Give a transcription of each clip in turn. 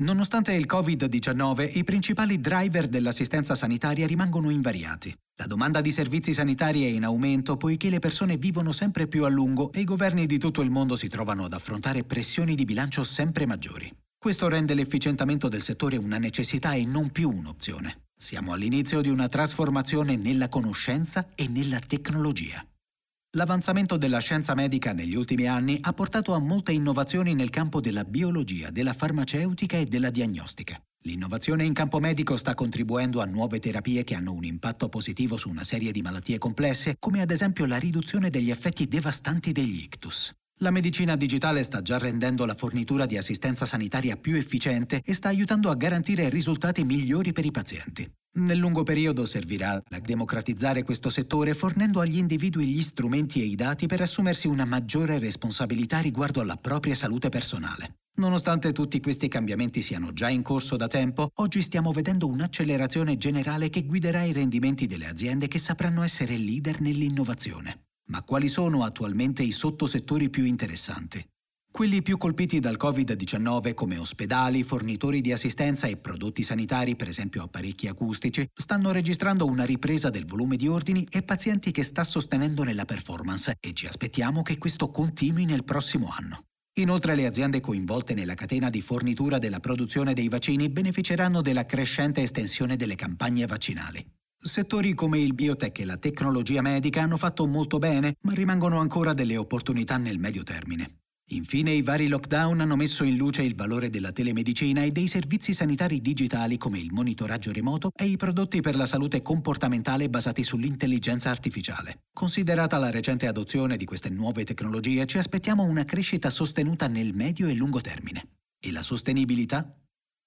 Nonostante il Covid-19, i principali driver dell'assistenza sanitaria rimangono invariati. La domanda di servizi sanitari è in aumento poiché le persone vivono sempre più a lungo e i governi di tutto il mondo si trovano ad affrontare pressioni di bilancio sempre maggiori. Questo rende l'efficientamento del settore una necessità e non più un'opzione. Siamo all'inizio di una trasformazione nella conoscenza e nella tecnologia. L'avanzamento della scienza medica negli ultimi anni ha portato a molte innovazioni nel campo della biologia, della farmaceutica e della diagnostica. L'innovazione in campo medico sta contribuendo a nuove terapie che hanno un impatto positivo su una serie di malattie complesse, come ad esempio la riduzione degli effetti devastanti degli ictus. La medicina digitale sta già rendendo la fornitura di assistenza sanitaria più efficiente e sta aiutando a garantire risultati migliori per i pazienti. Nel lungo periodo servirà a democratizzare questo settore fornendo agli individui gli strumenti e i dati per assumersi una maggiore responsabilità riguardo alla propria salute personale. Nonostante tutti questi cambiamenti siano già in corso da tempo, oggi stiamo vedendo un'accelerazione generale che guiderà i rendimenti delle aziende che sapranno essere leader nell'innovazione. Ma quali sono attualmente i sottosettori più interessanti? Quelli più colpiti dal Covid-19 come ospedali, fornitori di assistenza e prodotti sanitari, per esempio apparecchi acustici, stanno registrando una ripresa del volume di ordini e pazienti che sta sostenendo nella performance e ci aspettiamo che questo continui nel prossimo anno. Inoltre le aziende coinvolte nella catena di fornitura della produzione dei vaccini beneficeranno della crescente estensione delle campagne vaccinali. Settori come il biotech e la tecnologia medica hanno fatto molto bene, ma rimangono ancora delle opportunità nel medio termine. Infine i vari lockdown hanno messo in luce il valore della telemedicina e dei servizi sanitari digitali come il monitoraggio remoto e i prodotti per la salute comportamentale basati sull'intelligenza artificiale. Considerata la recente adozione di queste nuove tecnologie, ci aspettiamo una crescita sostenuta nel medio e lungo termine. E la sostenibilità?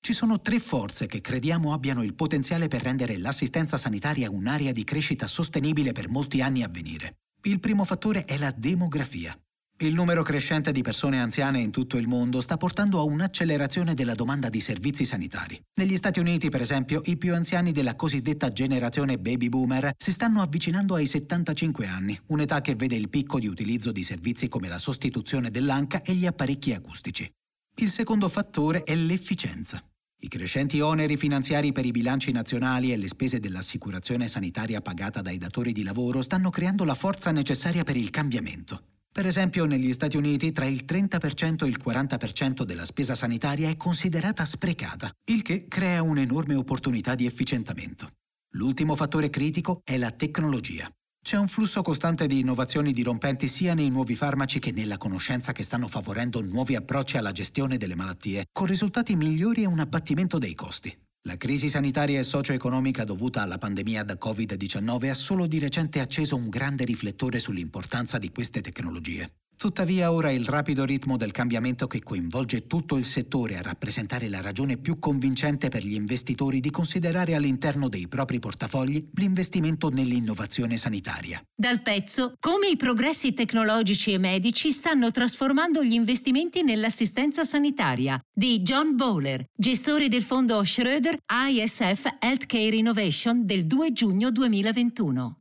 Ci sono tre forze che crediamo abbiano il potenziale per rendere l'assistenza sanitaria un'area di crescita sostenibile per molti anni a venire. Il primo fattore è la demografia. Il numero crescente di persone anziane in tutto il mondo sta portando a un'accelerazione della domanda di servizi sanitari. Negli Stati Uniti, per esempio, i più anziani della cosiddetta generazione baby boomer si stanno avvicinando ai 75 anni, un'età che vede il picco di utilizzo di servizi come la sostituzione dell'anca e gli apparecchi acustici. Il secondo fattore è l'efficienza. I crescenti oneri finanziari per i bilanci nazionali e le spese dell'assicurazione sanitaria pagata dai datori di lavoro stanno creando la forza necessaria per il cambiamento. Per esempio, negli Stati Uniti tra il 30% e il 40% della spesa sanitaria è considerata sprecata, il che crea un'enorme opportunità di efficientamento. L'ultimo fattore critico è la tecnologia. C'è un flusso costante di innovazioni dirompenti sia nei nuovi farmaci che nella conoscenza che stanno favorendo nuovi approcci alla gestione delle malattie, con risultati migliori e un abbattimento dei costi. La crisi sanitaria e socio-economica dovuta alla pandemia da Covid-19 ha solo di recente acceso un grande riflettore sull'importanza di queste tecnologie. Tuttavia ora il rapido ritmo del cambiamento che coinvolge tutto il settore a rappresentare la ragione più convincente per gli investitori di considerare all'interno dei propri portafogli l'investimento nell'innovazione sanitaria. Dal pezzo come i progressi tecnologici e medici stanno trasformando gli investimenti nell'assistenza sanitaria di John Bowler, gestore del fondo Schroeder ISF Healthcare Innovation del 2 giugno 2021.